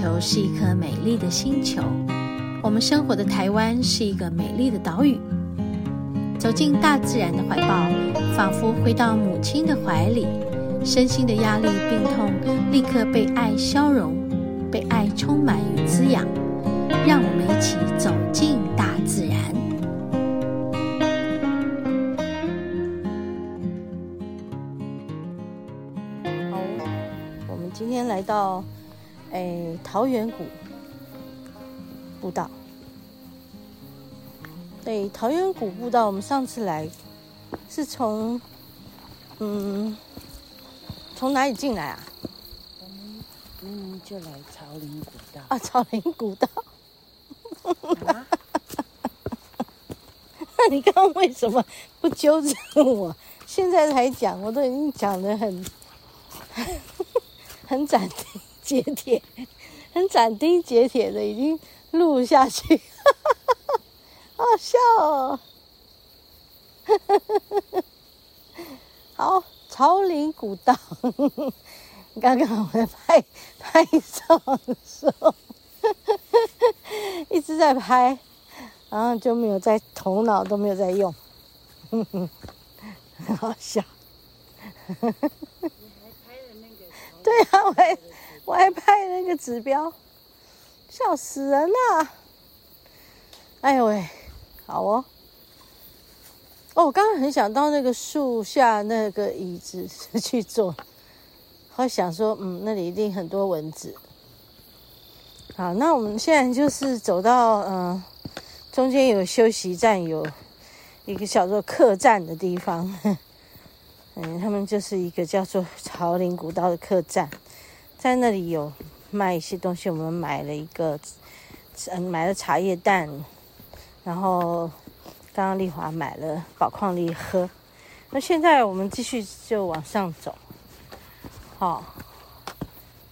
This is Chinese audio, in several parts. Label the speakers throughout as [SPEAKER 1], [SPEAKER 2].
[SPEAKER 1] 球是一颗美丽的星球，我们生活的台湾是一个美丽的岛屿。走进大自然的怀抱，仿佛回到母亲的怀里，身心的压力、病痛立刻被爱消融，被爱充满与滋养。让我们一起走进大自然。
[SPEAKER 2] 好，我们今天来到。哎，桃源谷步道。对，桃源谷步道，我们上次来是从嗯，从哪里进来啊？
[SPEAKER 3] 我们明明就来朝林古道
[SPEAKER 2] 啊，朝林古道。
[SPEAKER 3] 啊、
[SPEAKER 2] 那 你刚刚为什么不纠正我？现在才讲，我都已经讲的很 很斩钉。截铁，很斩钉截铁的，已经录下去，好好笑哦！好，朝林古道，刚刚我在拍拍照的时候，一直在拍，然后就没有在头脑都没有在用，很好笑。对啊，我还。我还拍那个指标，笑死人了！哎呦喂，好哦。哦，我刚刚很想到那个树下那个椅子 去坐，我想说，嗯，那里一定很多蚊子。好，那我们现在就是走到嗯、中间有休息站，有一个叫做客栈的地方。嗯，他们就是一个叫做 草岭古道的客栈。在那里有卖一些东西，我们买了一个，嗯，买了茶叶蛋，然后刚刚丽华买了宝矿力喝。那现在我们继续就往上走，好，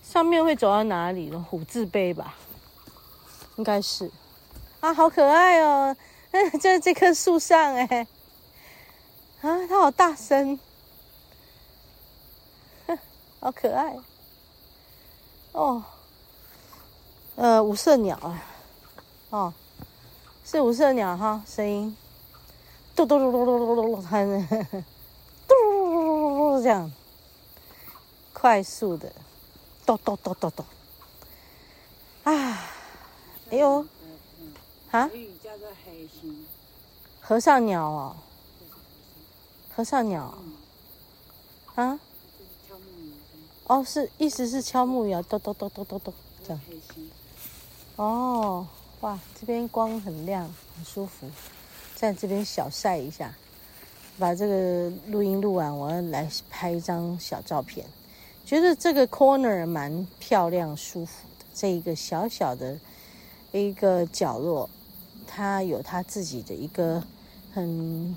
[SPEAKER 2] 上面会走到哪里呢？虎字碑吧，应该是。啊，好可爱哦！嗯，就在这棵树上哎，啊，它好大声，好可爱。哦，呃，五色鸟啊，哦，是五色鸟哈，声音，嘟嘟嘟嘟嘟嘟嘟，它嘟嘟嘟嘟嘟这样，快速的，嘟嘟嘟嘟嘟，啊，哎呦，啊，和尚鸟哦，和尚鸟，啊。哦，是，意思是敲木鱼，咚咚咚咚咚咚，这样。哦，哇，这边光很亮，很舒服，在这边小晒一下，把这个录音录完，我要来拍一张小照片。觉得这个 corner 蛮漂亮、舒服的，这一个小小的一个角落，它有它自己的一个很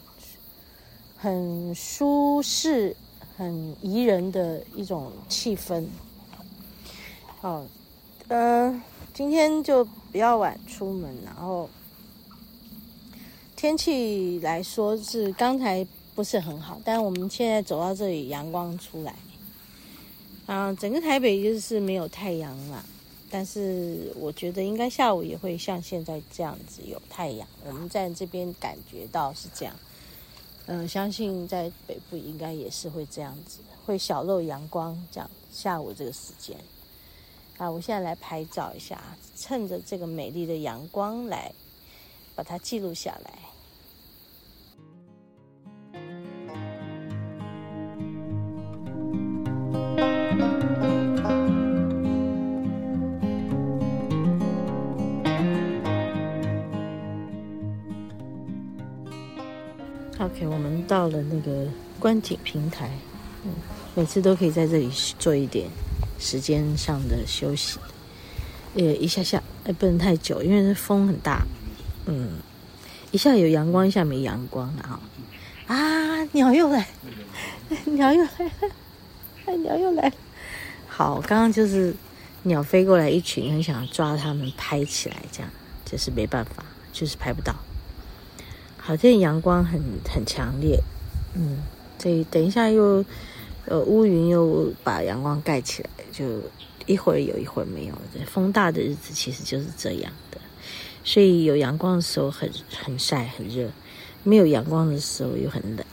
[SPEAKER 2] 很舒适。很宜人的一种气氛。好，呃，今天就比较晚出门，然后天气来说是刚才不是很好，但我们现在走到这里，阳光出来，啊，整个台北就是没有太阳嘛，但是我觉得应该下午也会像现在这样子有太阳，我们在这边感觉到是这样。嗯、相信在北部应该也是会这样子，会小露阳光，这样下午这个时间。啊，我现在来拍照一下，趁着这个美丽的阳光来把它记录下来。到了那个观景平台，嗯，每次都可以在这里做一点时间上的休息，呃，一下下，哎，不能太久，因为风很大，嗯，一下有阳光，一下没阳光的，啊，鸟又来，鸟又来了，哎，鸟又来了，好，刚刚就是鸟飞过来一群，很想抓它们拍起来，这样，就是没办法，就是拍不到。好，像阳光很很强烈，嗯，这等一下又呃乌云又把阳光盖起来，就一会儿有一会儿没有。的。风大的日子其实就是这样的，所以有阳光的时候很很晒很热，没有阳光的时候又很冷，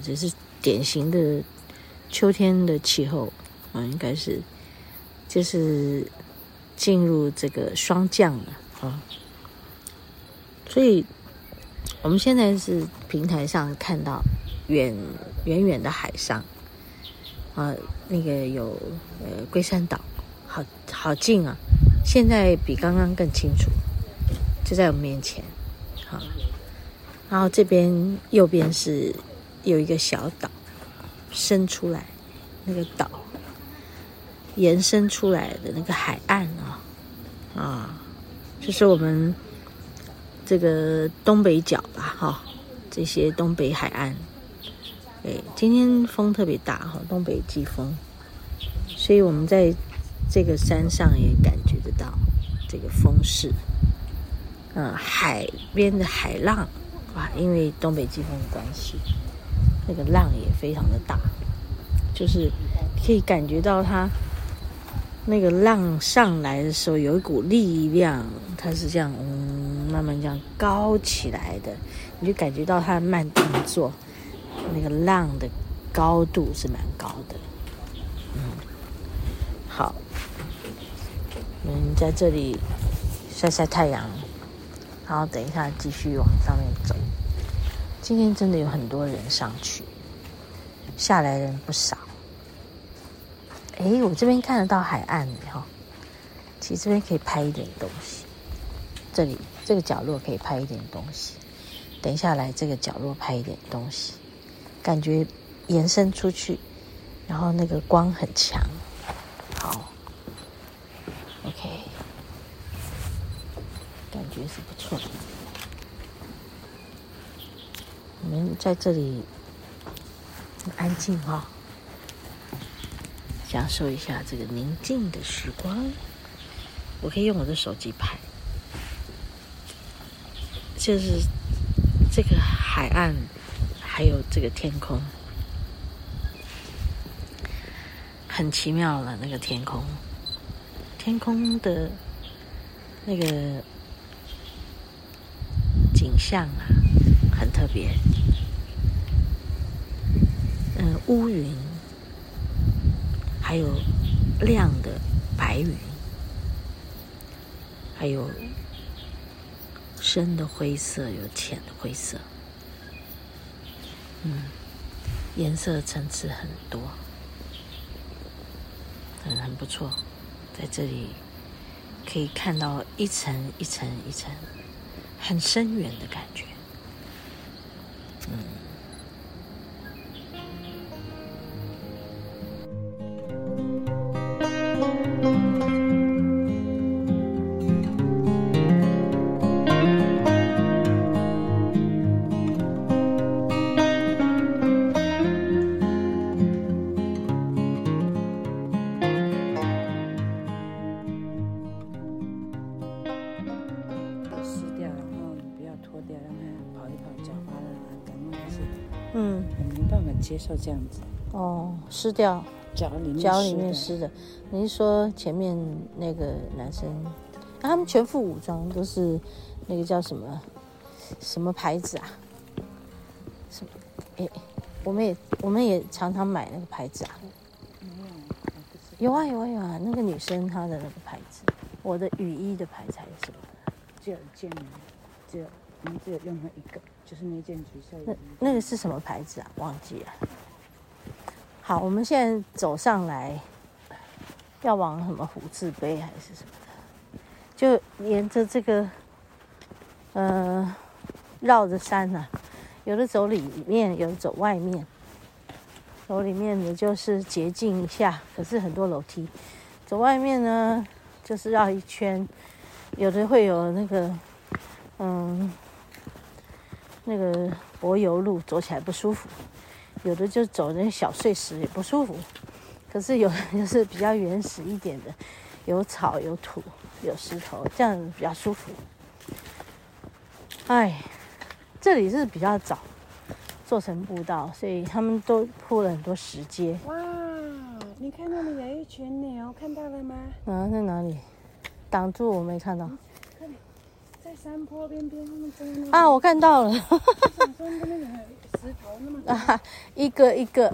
[SPEAKER 2] 这是典型的秋天的气候啊，应该是就是进入这个霜降了啊，所以我们现在是平台上看到远远远的海上。啊，那个有呃龟山岛，好好近啊！现在比刚刚更清楚，就在我们面前。好，然后这边右边是有一个小岛伸出来，那个岛延伸出来的那个海岸啊啊，就是我们这个东北角吧，哈，这些东北海岸。哎，今天风特别大哈，东北季风，所以我们在这个山上也感觉得到这个风势。嗯，海边的海浪啊，因为东北季风的关系，那个浪也非常的大，就是可以感觉到它那个浪上来的时候有一股力量，它是这样嗯慢慢这样高起来的，你就感觉到它的慢动作。那个浪的高度是蛮高的，嗯，好，我们在这里晒晒太阳，然后等一下继续往上面走。今天真的有很多人上去，下来人不少。哎，我这边看得到海岸哈，其实这边可以拍一点东西。这里这个角落可以拍一点东西，等一下来这个角落拍一点东西。感觉延伸出去，然后那个光很强，好，OK，感觉是不错的。我们在这里安静哈、哦，享受一下这个宁静的时光。我可以用我的手机拍，就是这个海岸。还有这个天空，很奇妙了。那个天空，天空的那个景象啊，很特别。嗯，乌云，还有亮的白云，还有深的灰色，有浅的灰色。嗯，颜色层次很多，很很不错，在这里可以看到一层一层一层很深远的感觉，
[SPEAKER 3] 接受这样子
[SPEAKER 2] 哦，湿掉
[SPEAKER 3] 脚里面
[SPEAKER 2] 脚里面湿的。你是说前面那个男生，啊、他们全副武装都是那个叫什么什么牌子啊？什么？哎，我们也我们也常常买那个牌子啊。有啊有啊有啊，那个女生她的那个牌子，我的雨衣的牌子还是什么的？
[SPEAKER 3] 只有一件，只有我们只有用了一个。就是那件橘色的。
[SPEAKER 2] 那那个是什么牌子啊？忘记了。好，我们现在走上来，要往什么虎字碑还是什么的？就沿着这个，呃，绕着山呢、啊，有的走里面，有的走外面。走里面的就是捷径一下，可是很多楼梯。走外面呢，就是绕一圈，有的会有那个，嗯。那个柏油路走起来不舒服，有的就走那小碎石也不舒服，可是有的就是 比较原始一点的，有草有土有石头，这样比较舒服。哎，这里是比较早做成步道，所以他们都铺了很多石阶。哇，
[SPEAKER 3] 你看那里有一群牛，看到了吗？
[SPEAKER 2] 啊，在哪里？挡住我没看到。
[SPEAKER 3] 在山坡边边，他们真的
[SPEAKER 2] 啊，我看到了。
[SPEAKER 3] 想说那边有石头那么。
[SPEAKER 2] 啊，一个一个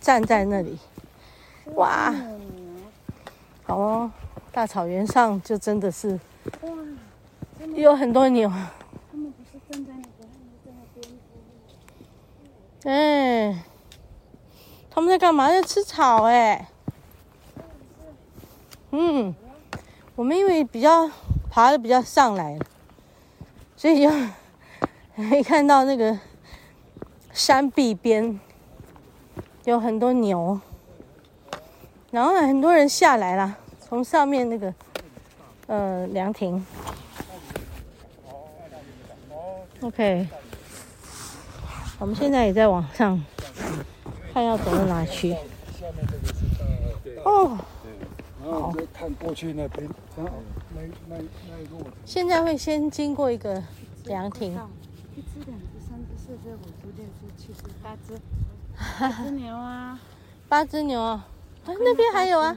[SPEAKER 2] 站在那里。哇，好哦，大草原上就真的是
[SPEAKER 3] 哇，
[SPEAKER 2] 有很多牛。
[SPEAKER 3] 他们不是站在那个，他们在那边。
[SPEAKER 2] 哎，他们在干嘛？在吃草哎。嗯，我们因为比较爬的比较上来了，所以就 可以看到那个山壁边有很多牛，然后很多人下来了，从上面那个呃凉亭。OK，我们现在也在往上看，要走到哪去？哦。
[SPEAKER 4] 好看过去那边，那那那一路。
[SPEAKER 2] 现在会先经过一个凉亭。
[SPEAKER 3] 一只、两只、三只、四只、五只、六只、七只、八只，八只牛啊！
[SPEAKER 2] 八只牛啊！啊，那边还有啊，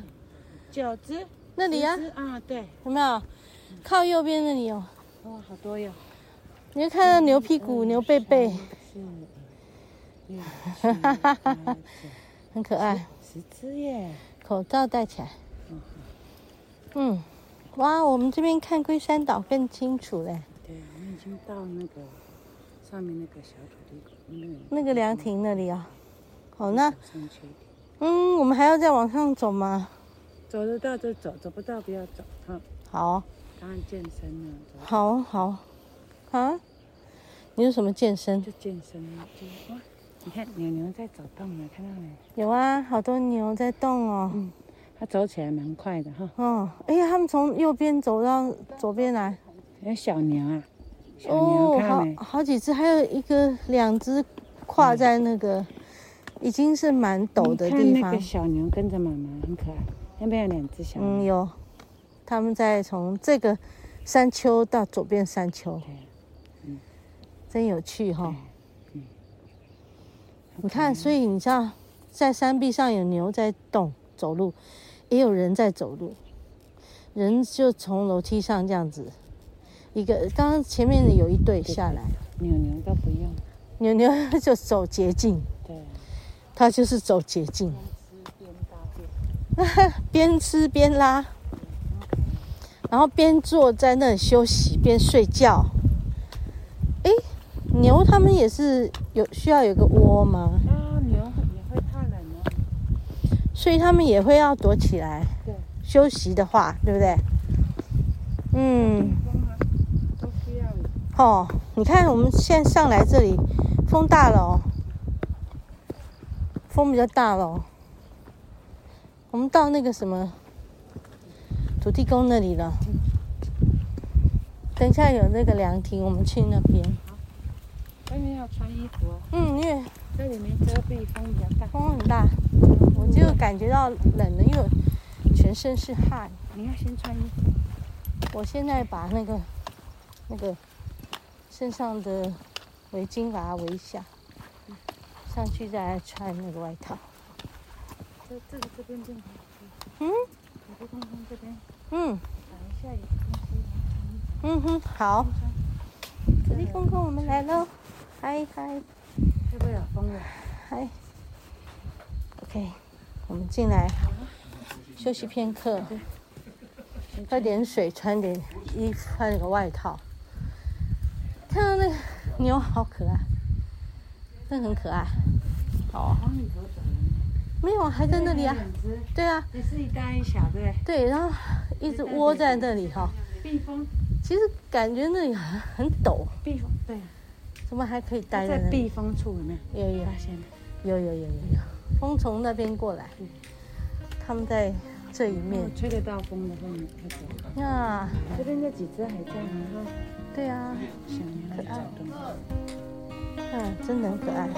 [SPEAKER 3] 九只，
[SPEAKER 2] 那里啊，
[SPEAKER 3] 啊，对，
[SPEAKER 2] 有没有？靠右边那里有。
[SPEAKER 3] 哇，好多哟！
[SPEAKER 2] 你会看到牛屁股、牛背背，
[SPEAKER 3] 哈哈哈哈哈，
[SPEAKER 2] 很可爱。
[SPEAKER 3] 十只耶！
[SPEAKER 2] 口罩戴起来。嗯，哇，我们这边看龟山岛更清楚嘞。
[SPEAKER 3] 对，我们已经到那个上面那个小土地公
[SPEAKER 2] 那个凉亭那里啊。好，那嗯，我们还要再往上走吗？
[SPEAKER 3] 走得到就走，走不到不要走。哈，
[SPEAKER 2] 好。
[SPEAKER 3] 当然健身了。
[SPEAKER 2] 好好。啊？你有什么健身？
[SPEAKER 3] 就健身了，就哇！你看牛牛在走动了，看到没？
[SPEAKER 2] 有啊，好多牛在动哦。嗯。
[SPEAKER 3] 它走起来蛮快的哈。
[SPEAKER 2] 哦，哎呀，他们从右边走到左边来。
[SPEAKER 3] 有小牛啊，小牛
[SPEAKER 2] 好好几只，还有一个两只跨在那个，嗯、已经是蛮陡的地方。
[SPEAKER 3] 看那个小牛跟着妈妈，很可爱。那边有两只小牛。
[SPEAKER 2] 嗯，有。他们在从这个山丘到左边山丘。嗯。真有趣哈。嗯。你看，所以你知道，在山壁上有牛在动走路。也有人在走路，人就从楼梯上这样子，一个刚刚前面的有一对下来，
[SPEAKER 3] 牛牛都不用，
[SPEAKER 2] 牛牛就走捷径，
[SPEAKER 3] 对，
[SPEAKER 2] 他就是走捷径，边吃边拉，然后边坐在那里休息边睡觉。哎，牛他们也是有需要有个窝吗？所以他们也会要躲起来，对，休息的话，对不对？嗯。哦，你看我们现在上来这里，风大了哦，风比较大了哦。我们到那个什么土地公那里了。等一下有那个凉亭，我们去那
[SPEAKER 3] 边。外面要穿衣服哦。
[SPEAKER 2] 嗯，因为
[SPEAKER 3] 这里面遮蔽，风比较大，
[SPEAKER 2] 风很大。我就感觉到冷了，因为全身是汗。
[SPEAKER 3] 你要先穿衣服。
[SPEAKER 2] 我现在把那个那个身上的围巾把它围一下，上去再来穿那个外套。
[SPEAKER 3] 这这个这边正好。
[SPEAKER 2] 嗯。
[SPEAKER 3] 土地公公这边。
[SPEAKER 2] 嗯。
[SPEAKER 3] 等一下有东西。
[SPEAKER 2] 嗯哼，好。土地公公，我们来喽！嗨嗨。
[SPEAKER 3] 会不会有风了？
[SPEAKER 2] 嗨。OK。我们进来休息片刻，喝点水，穿点衣服，穿个外套。看到那个牛好可爱，真的很可爱。哦，没有，还在那里啊。对啊。
[SPEAKER 3] 也是一大一小，对。
[SPEAKER 2] 对，然后一直窝在那里哈。
[SPEAKER 3] 避风。
[SPEAKER 2] 其实感觉那里很很陡。
[SPEAKER 3] 避风，对。
[SPEAKER 2] 怎么还可以待在那
[SPEAKER 3] 避风处有没有？
[SPEAKER 2] 有有有有有有有。风从那边过来，他们在这一面，
[SPEAKER 3] 吹得到风的后面开始。
[SPEAKER 2] 呀，
[SPEAKER 3] 这边那几只还在吗？
[SPEAKER 2] 对啊，可爱，嗯，真的很可爱。